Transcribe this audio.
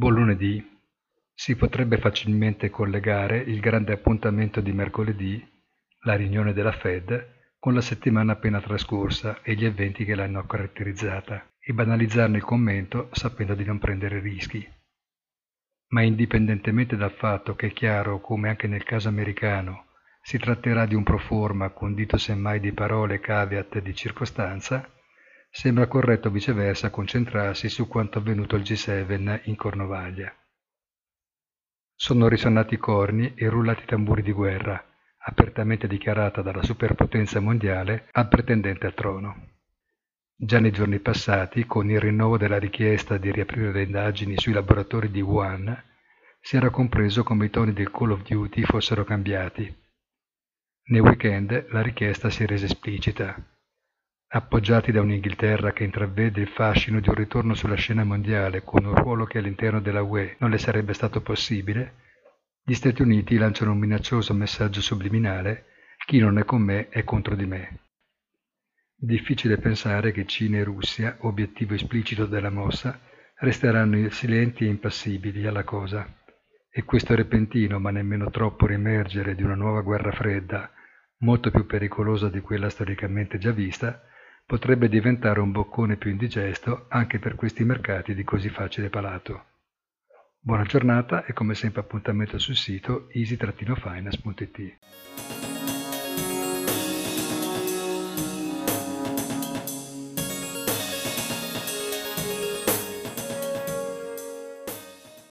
Buon lunedì. Si potrebbe facilmente collegare il grande appuntamento di mercoledì, la riunione della Fed, con la settimana appena trascorsa e gli eventi che l'hanno caratterizzata, e banalizzarne il commento sapendo di non prendere rischi. Ma indipendentemente dal fatto che è chiaro come anche nel caso americano si tratterà di un proforma condito semmai di parole caveat di circostanza, sembra corretto viceversa concentrarsi su quanto avvenuto al G7 in Cornovaglia. Sono risuonati i corni e rullati i tamburi di guerra, apertamente dichiarata dalla superpotenza mondiale al pretendente al trono. Già nei giorni passati, con il rinnovo della richiesta di riaprire le indagini sui laboratori di Wuhan, si era compreso come i toni del Call of Duty fossero cambiati. Nel weekend la richiesta si è resa esplicita. Appoggiati da un'Inghilterra che intravede il fascino di un ritorno sulla scena mondiale con un ruolo che all'interno della UE non le sarebbe stato possibile, gli Stati Uniti lanciano un minaccioso messaggio subliminale «Chi non è con me è contro di me». Difficile pensare che Cina e Russia, obiettivo esplicito della mossa, resteranno silenti e impassibili alla cosa. E questo repentino, ma nemmeno troppo riemergere di una nuova guerra fredda, molto più pericolosa di quella storicamente già vista, potrebbe diventare un boccone più indigesto anche per questi mercati di così facile palato. Buona giornata e come sempre appuntamento sul sito easy-finance.it.